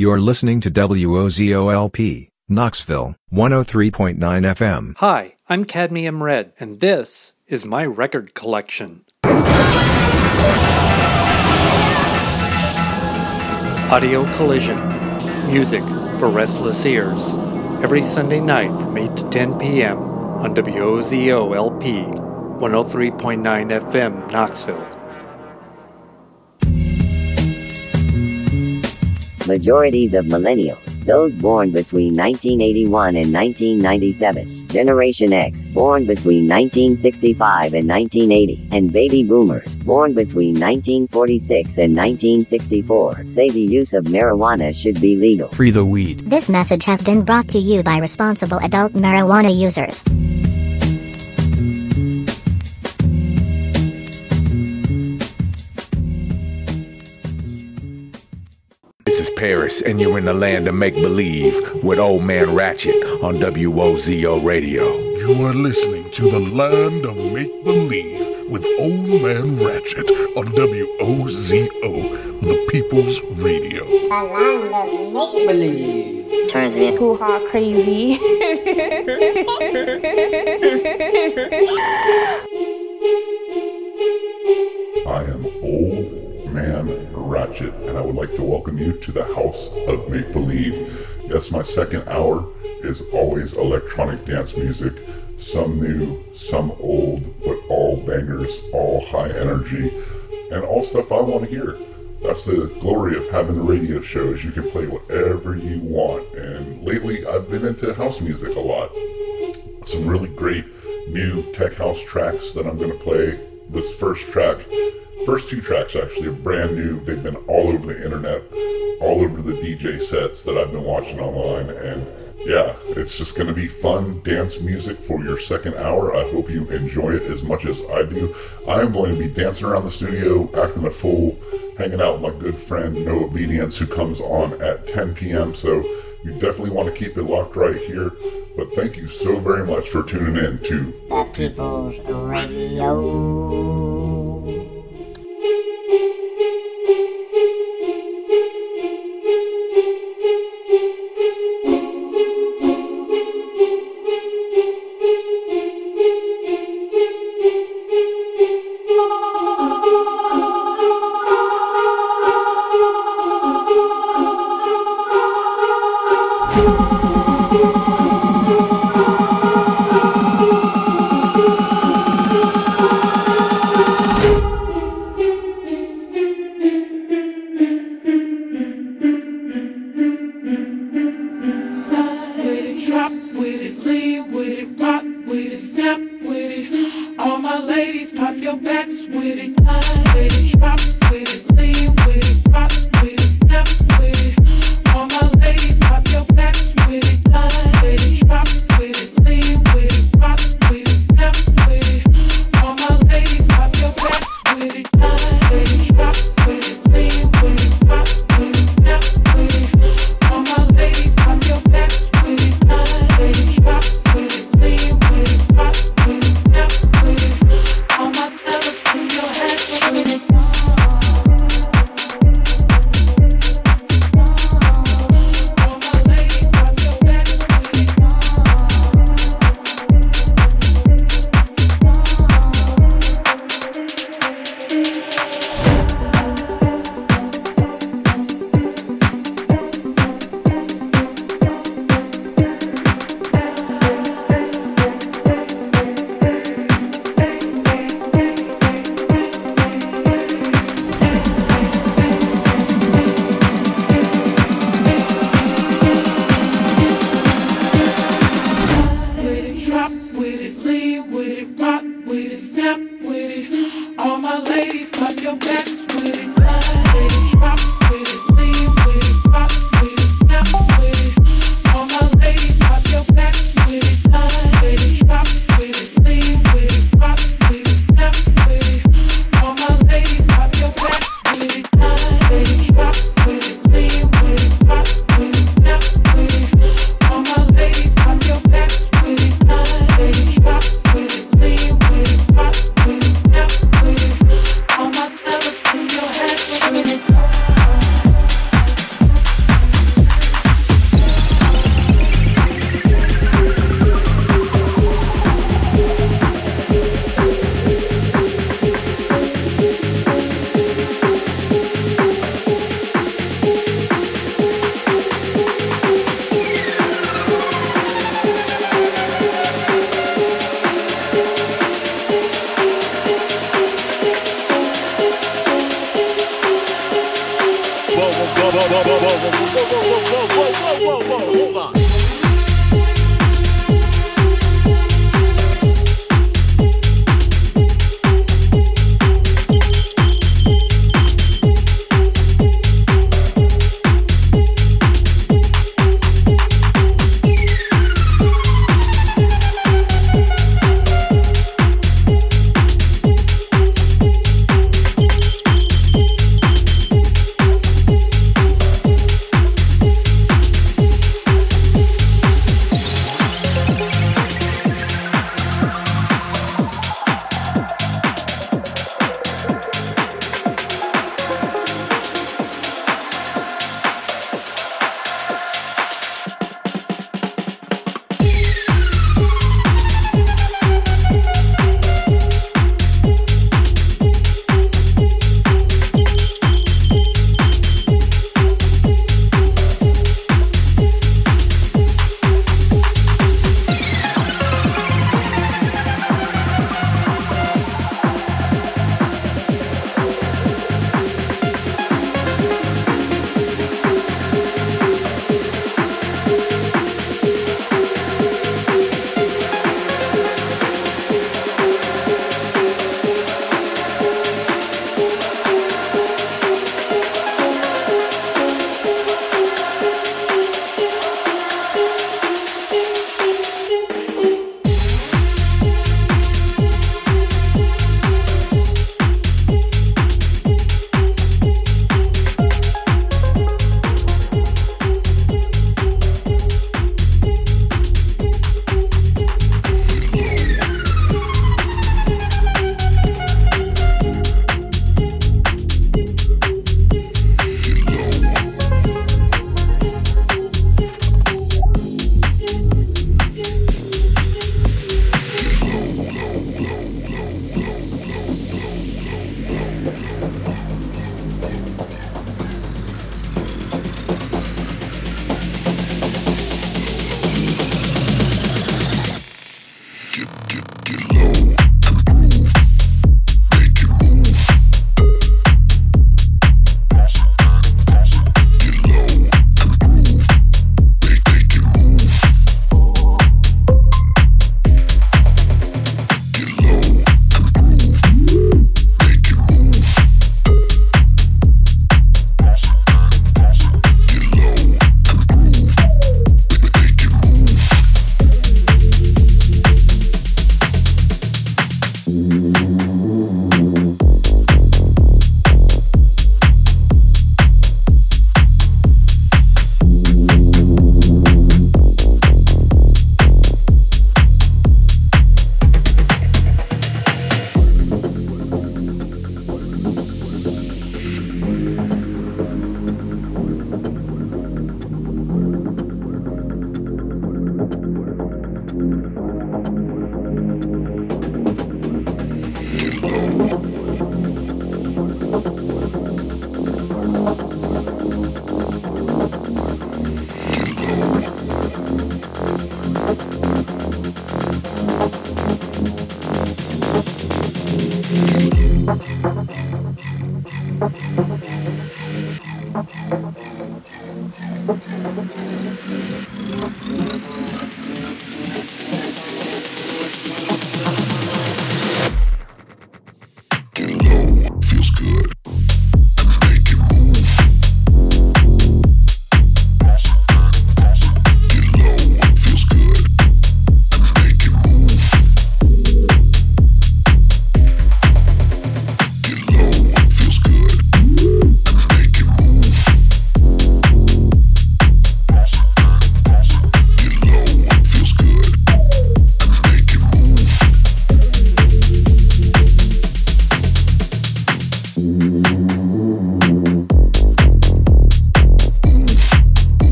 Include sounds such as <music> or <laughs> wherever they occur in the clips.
You're listening to WOZOLP, Knoxville, 103.9 FM. Hi, I'm Cadmium Red, and this is my record collection. Audio Collision Music for Restless Ears. Every Sunday night from 8 to 10 p.m. on WOZOLP 103.9 FM, Knoxville. Majorities of millennials, those born between 1981 and 1997, Generation X, born between 1965 and 1980, and baby boomers, born between 1946 and 1964, say the use of marijuana should be legal. Free the weed. This message has been brought to you by responsible adult marijuana users. This is Paris, and you're in the land of make believe with Old Man Ratchet on WOZO Radio. You are listening to the land of make believe with Old Man Ratchet on WOZO, the People's Radio. The land of make believe. turns me hoo ha crazy. <laughs> I am Old Man Ratchet, and I would like to welcome you to the House of Make Believe. Yes, my second hour is always electronic dance music, some new, some old, but all bangers, all high energy, and all stuff I want to hear. That's the glory of having the radio shows. You can play whatever you want. And lately, I've been into house music a lot. Some really great new tech house tracks that I'm going to play. This first track, first two tracks actually, are brand new. They've been all over the internet, all over the DJ sets that I've been watching online. And yeah, it's just going to be fun dance music for your second hour. I hope you enjoy it as much as I do. I am going to be dancing around the studio, acting a fool, hanging out with my good friend No Obedience, who comes on at 10 p.m. So you definitely want to keep it locked right here. But thank you so very much for tuning in to The People's Radio.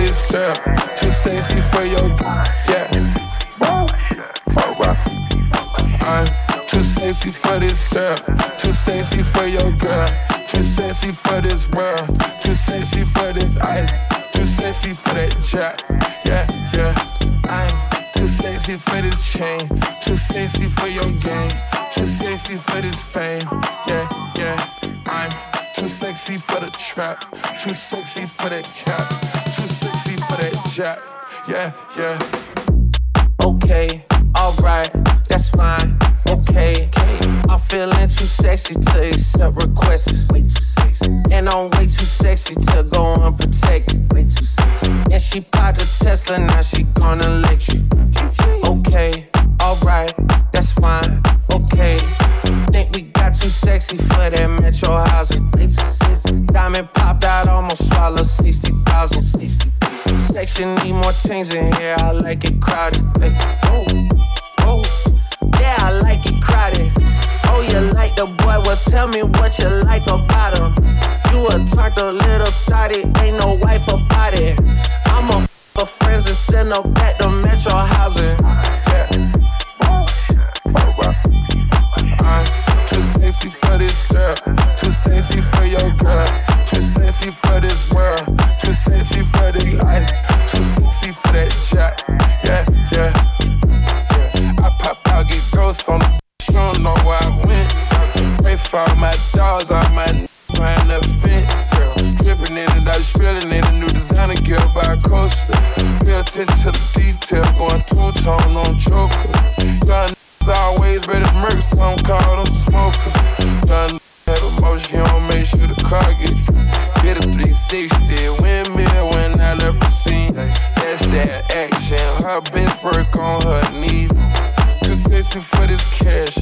This girl, too sexy for your yeah. I'm too sexy for this girl, too sexy for your girl, too sexy for this world, too sexy for this ice, too sexy for that jack, yeah, yeah. I'm too sexy for this chain, too sexy for your game, too sexy for this fame, yeah, yeah. I'm too sexy for the trap, too sexy for that cap, for that jack, yeah, yeah. Okay, alright, that's fine. Okay, I'm feeling too sexy to accept requests. Way too sexy. And I'm way too sexy to go unprotected. Way too sexy. And she popped a Tesla, now she gonna let you. Okay, alright, that's fine. Okay, think we got too sexy for that metro housing. Way too sexy. Diamond popped out, almost swallowed 60,000. 60 Section need more things in here, I like it crowded. Like, oh, oh, yeah, I like it crowded. Oh, you like the boy? Well, tell me what you like about him. You a turned a little thotty, ain't no wife about it. I'm a f- her friends and send her back to metro housing. Oh, I'm oh, too sexy for this girl, too sexy for your girl, too sexy for this world, too sexy for this life, too sexy for that jack, yeah, yeah. I pop out, get ghosts on the you don't know where I went. Pray for my dogs, all my n- behind the fence. In it, I spilling in a new designer gear by. Pay attention to the detail, going two tone on choker. Young always ready to murk, some call them smokers. Young have emotion, you don't make sure the car gets. Get a 360, her best work on her knees. Sexy for this cash,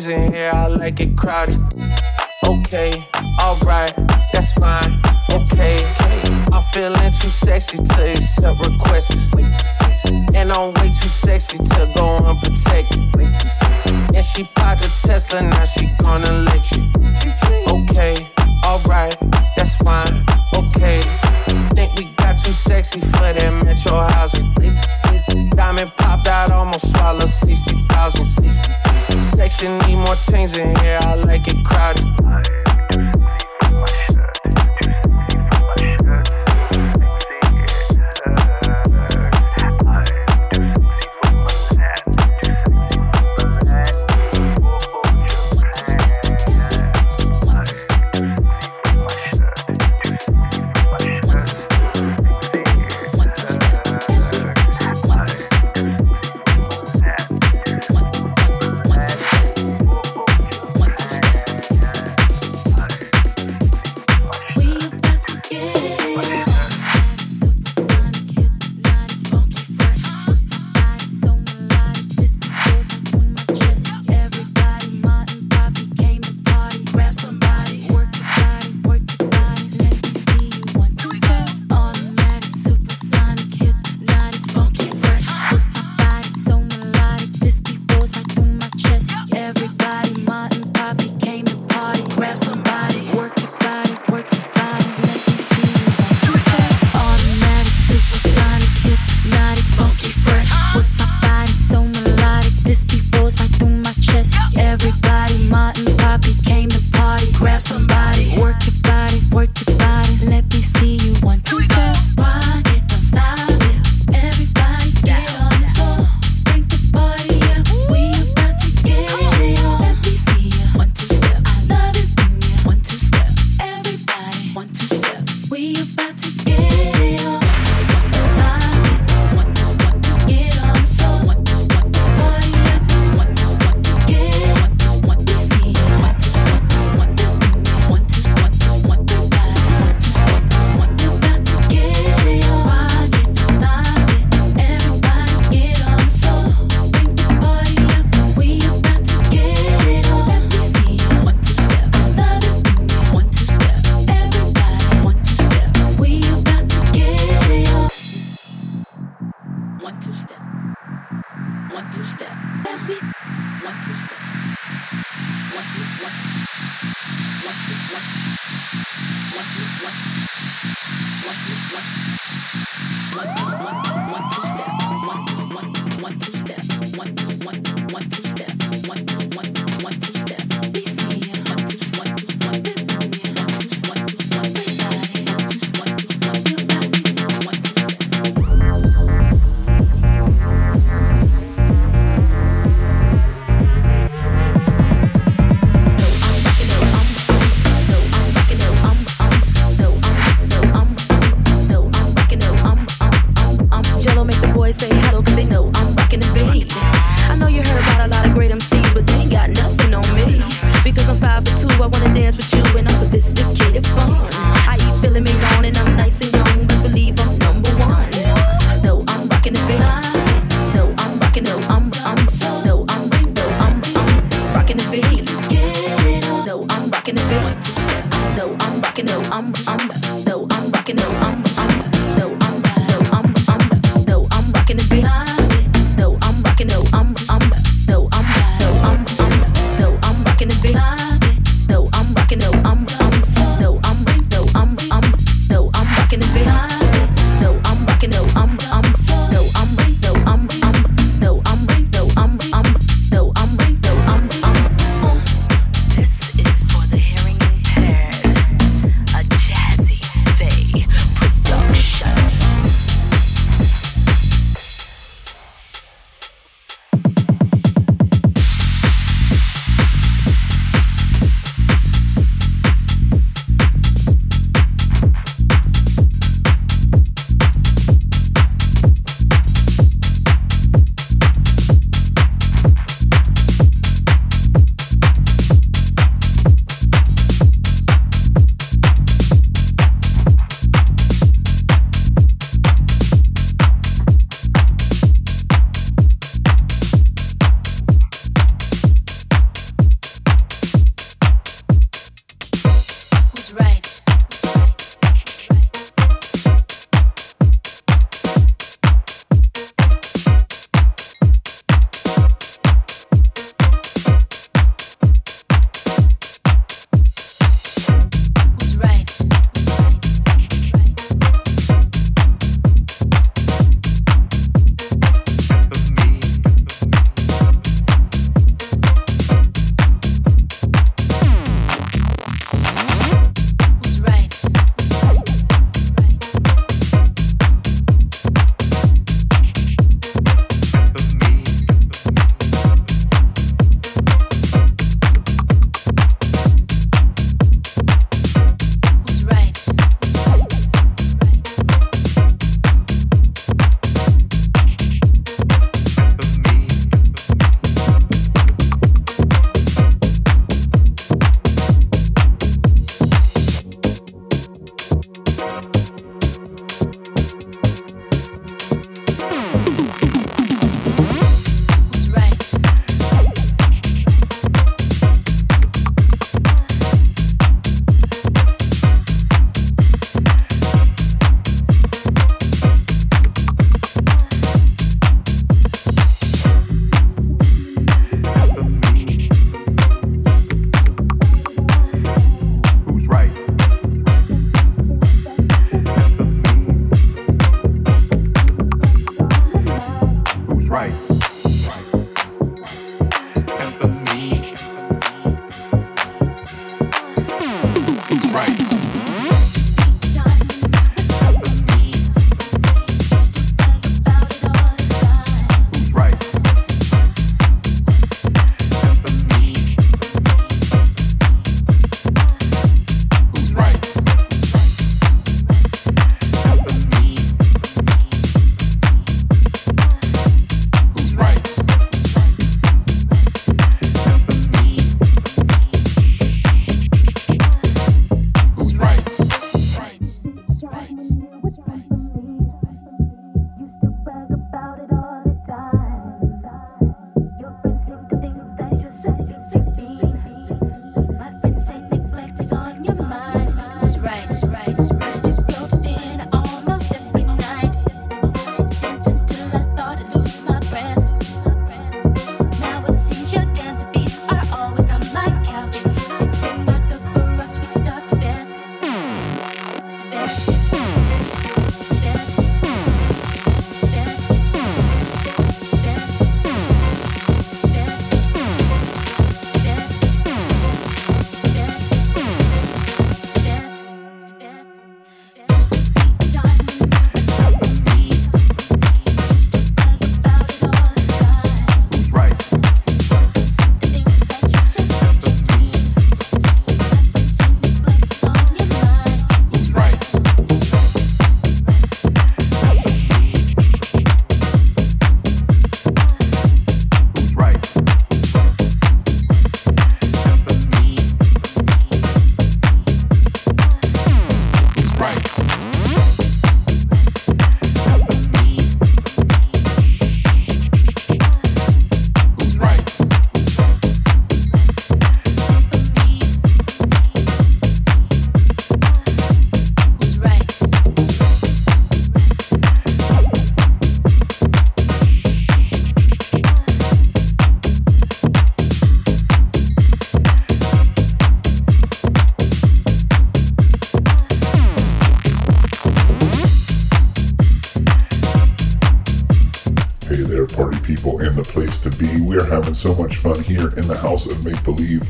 things in here, I like it crowded.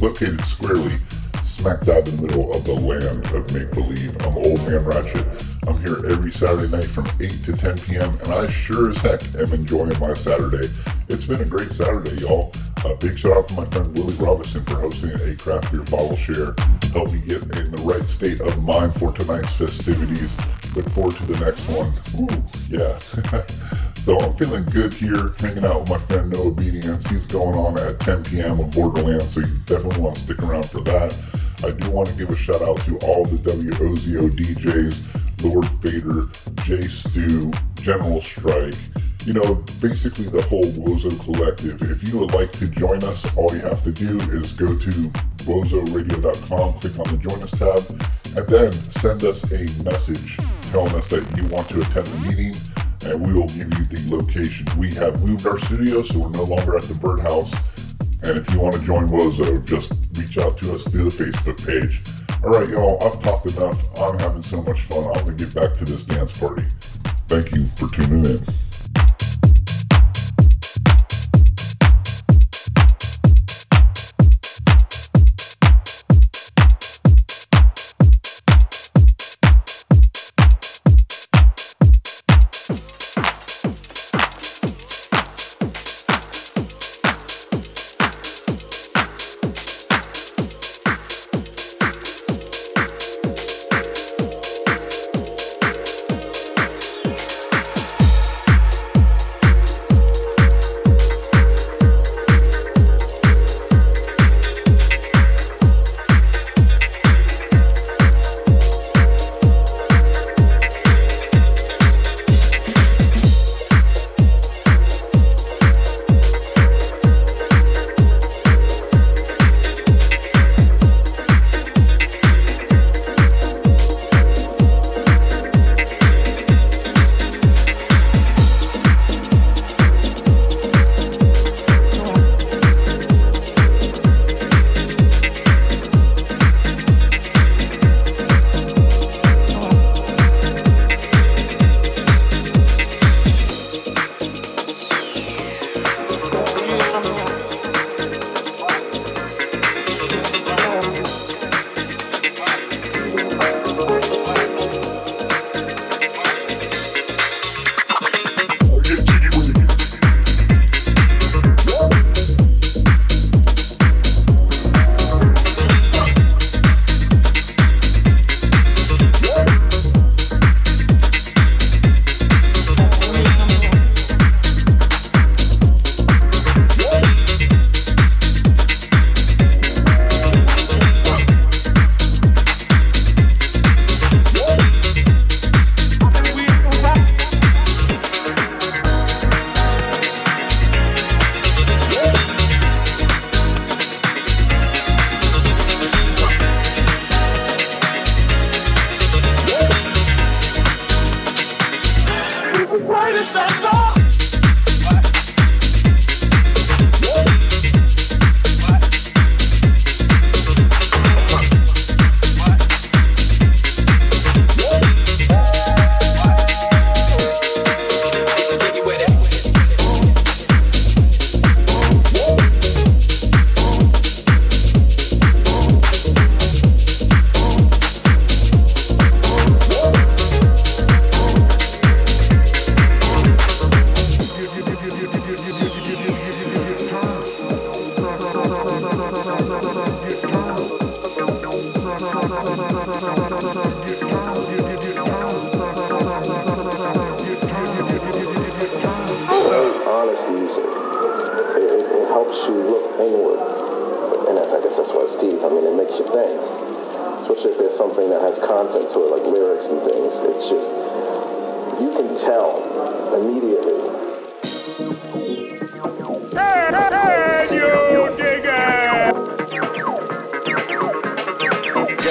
Located squarely smack dab in the middle of the land of make believe. I'm Old Man Ratchet. I'm here every Saturday night from 8 to 10 p.m. and I sure as heck am enjoying my Saturday. It's been a great Saturday, y'all. A big shout out to my friend Willie Robinson for hosting a craft beer bottle share. Helped me get in the right state of mind for tonight's festivities. Look forward to the next one. Ooh, yeah. <laughs> so I'm feeling good here, hanging out with my friend No Obedience. He's going on at 10 p.m. with Borderlands, so you definitely want to stick around for that. I do want to give a shout out to all the WOZO DJs, Lord Fader, J Stew, General Strike, you know, basically the whole Wozo collective. If you would like to join us, all you have to do is go to wozoradio.com, click on the join us tab, and then send us a message telling us that you want to attend the meeting, and we will give you the location. We have moved our studio, so we're no longer at the Birdhouse. And if you want to join Wozo, just reach out to us through the Facebook page. All right, y'all, I've talked enough. I'm having so much fun. I'm going to get back to this dance party. Thank you for tuning in.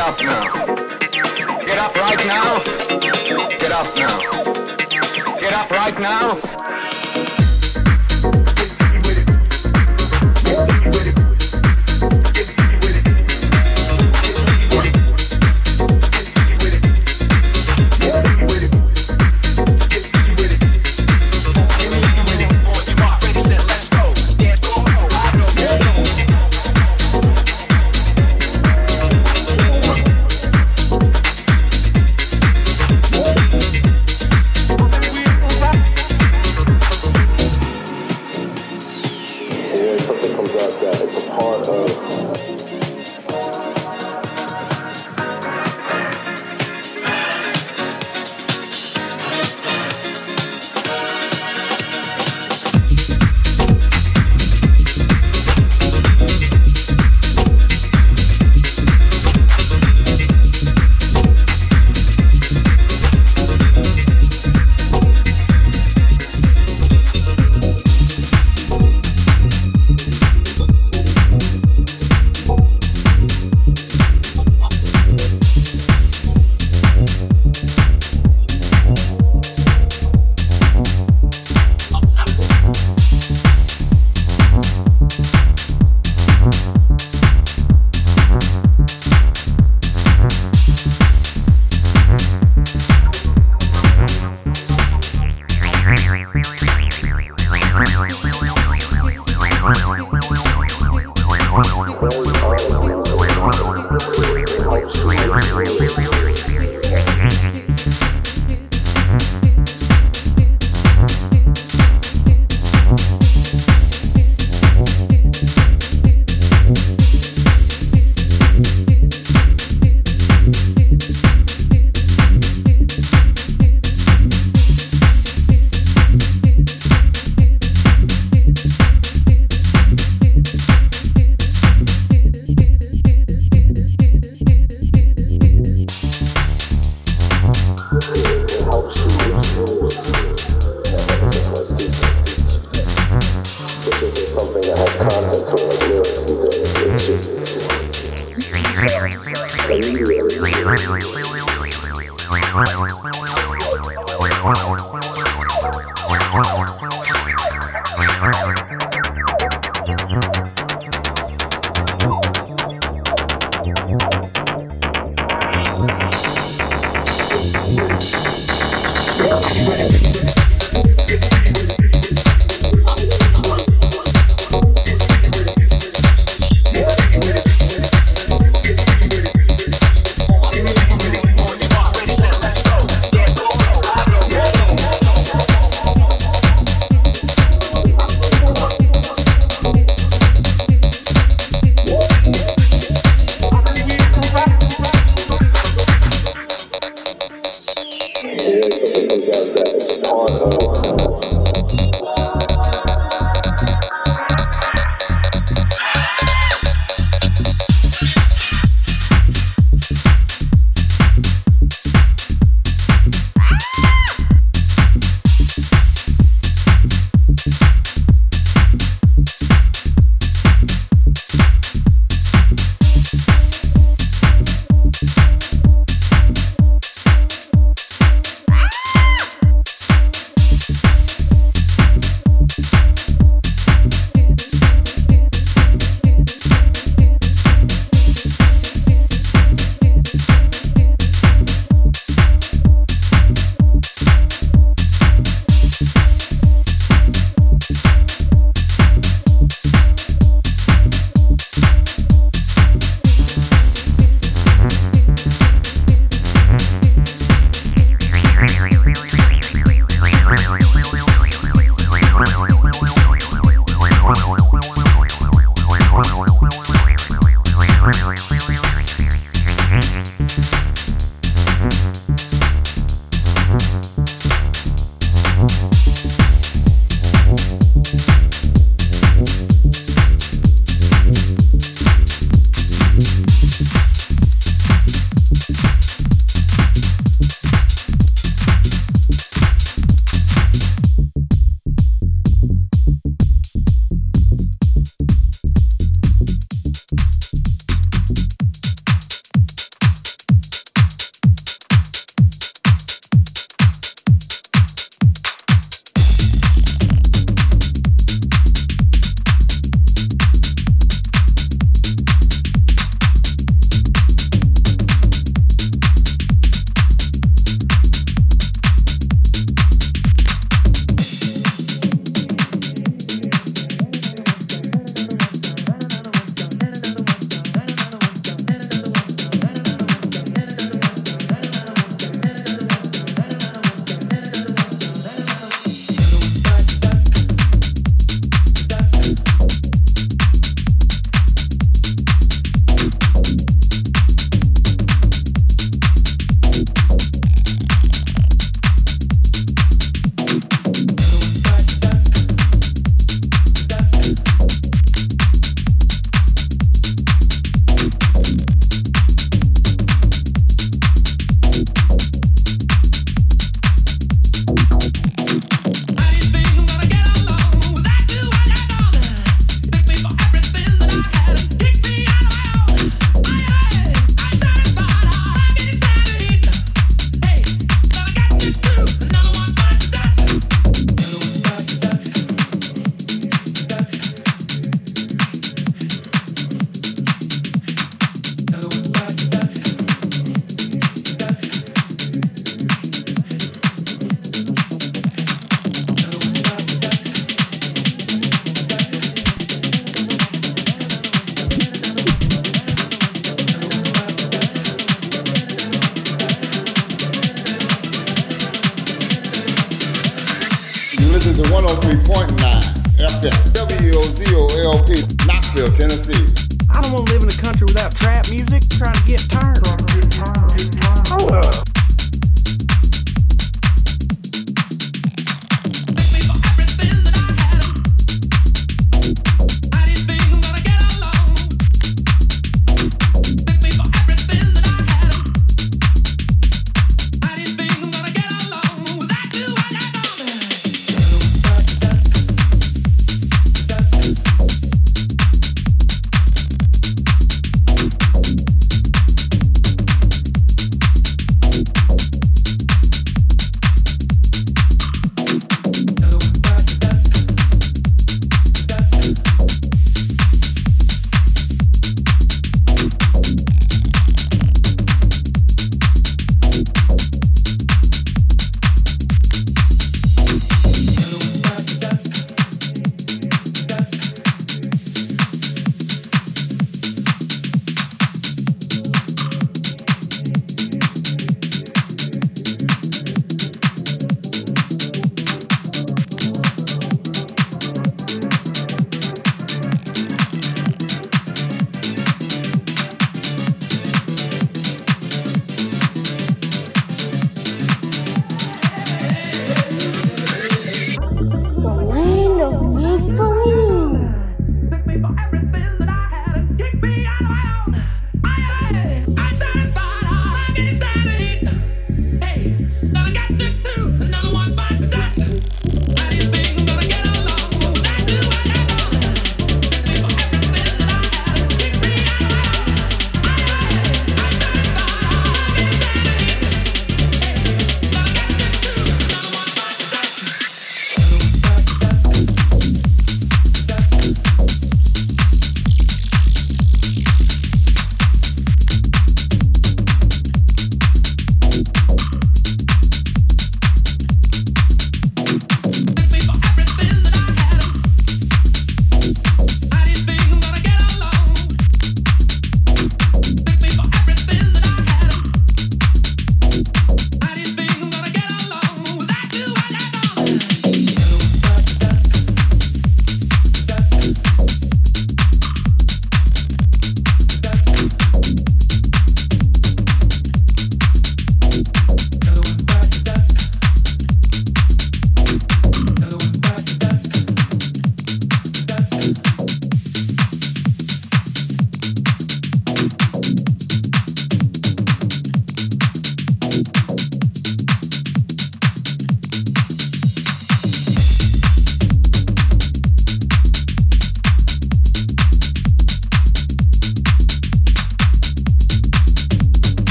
Get up now. Get up right now. Get up now. Get up right now.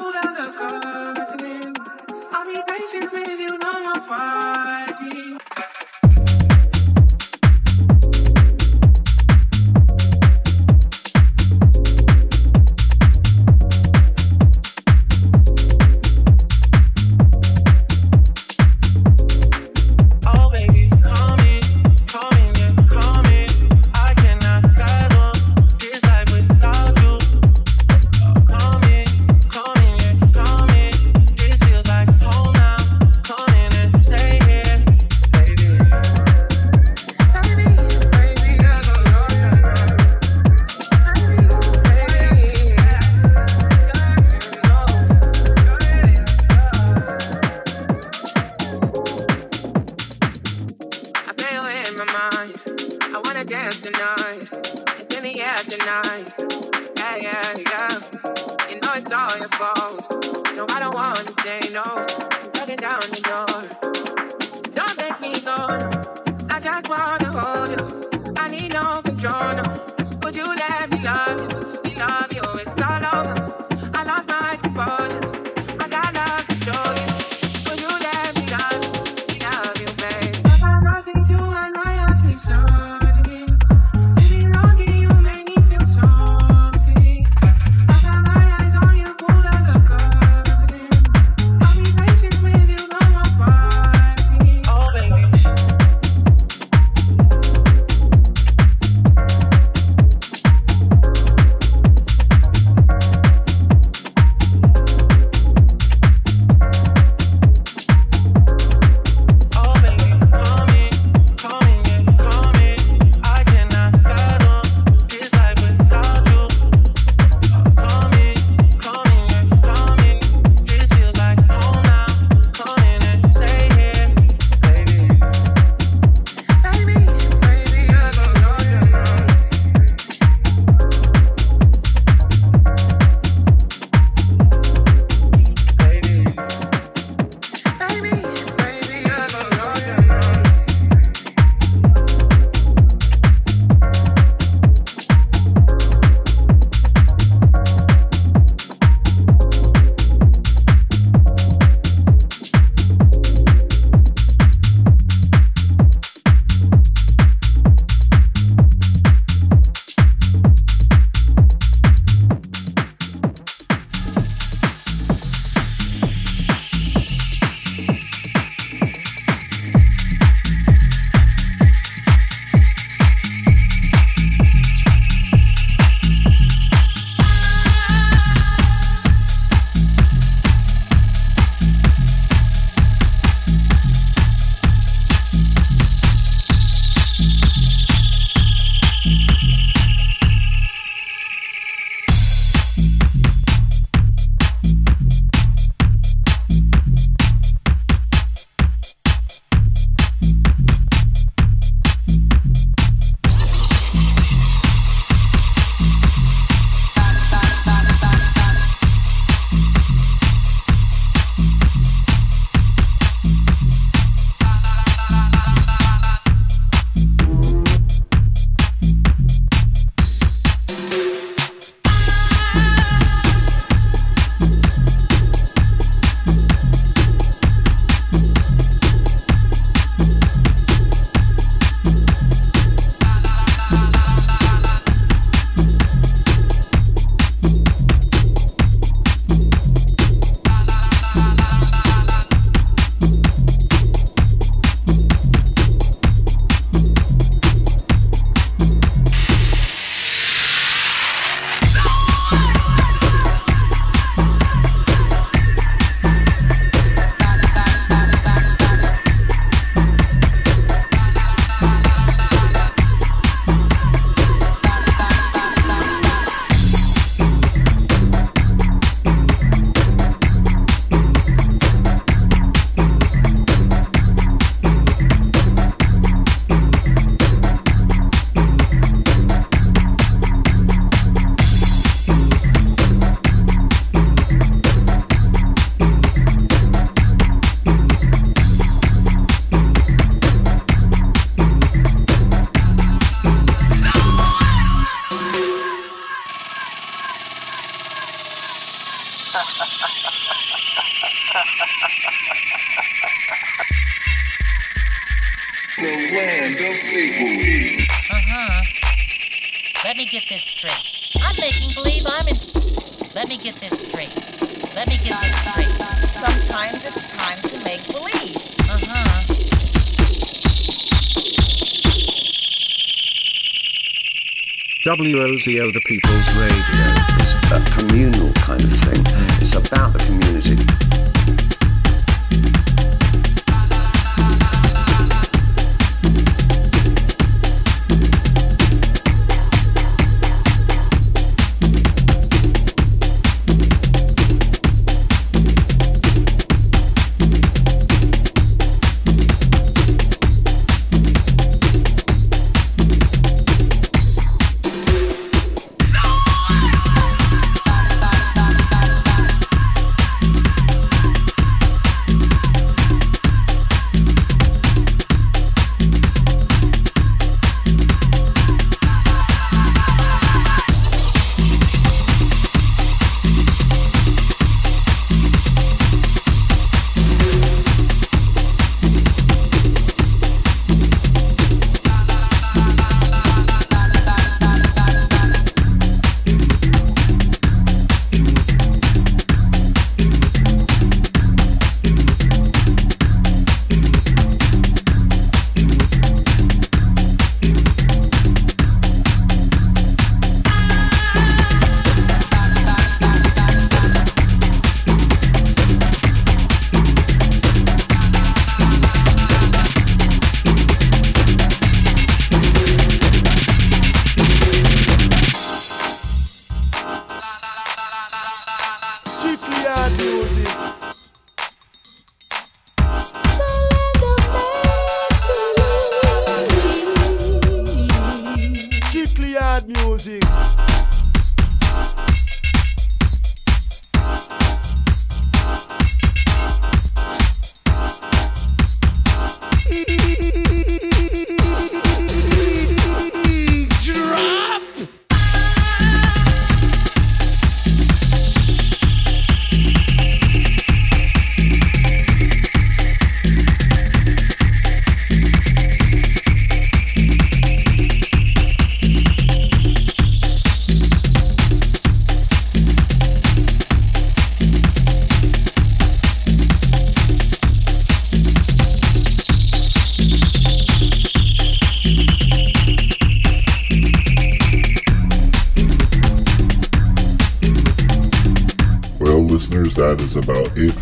hold on. WOZO, the People's Radio. It's a communal kind of thing. It's about the community.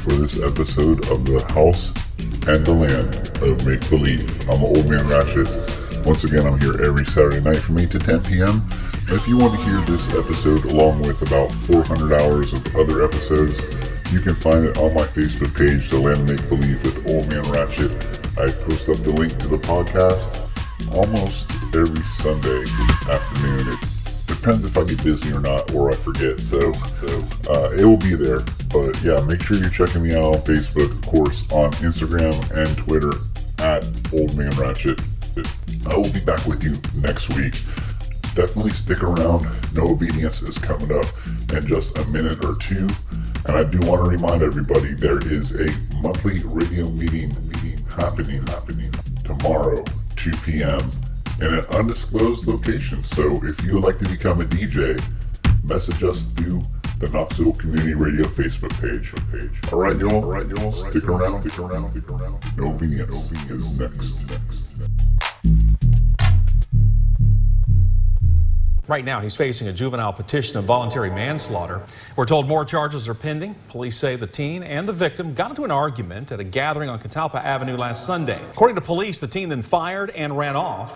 For this episode of The House and the Land of Make Believe. I'm Old Man Ratchet. Once again, I'm here every Saturday night from 8 to 10 p.m. If you want to hear this episode along with about 400 hours of other episodes, you can find it on my Facebook page, The Land Make Believe with Old Man Ratchet. I post up the link to the podcast almost every Sunday afternoon. It depends if I get busy or not, or I forget. So, so uh, it will be there. But yeah, make sure you're checking me out on Facebook, of course, on Instagram and Twitter at Old Man Ratchet. I will be back with you next week. Definitely stick around. No obedience is coming up in just a minute or two. And I do want to remind everybody there is a monthly radio meeting meeting happening happening tomorrow, 2 p.m. in an undisclosed location. So if you would like to become a DJ, message us through the Knoxville Community Radio Facebook page. page. All right, y'all. All right, y'all. Stick around. Stick around. Stick around. No obedience. No next. Next. Right now, he's facing a juvenile petition of voluntary manslaughter. We're told more charges are pending. Police say the teen and the victim got into an argument at a gathering on Catalpa Avenue last Sunday. According to police, the teen then fired and ran off.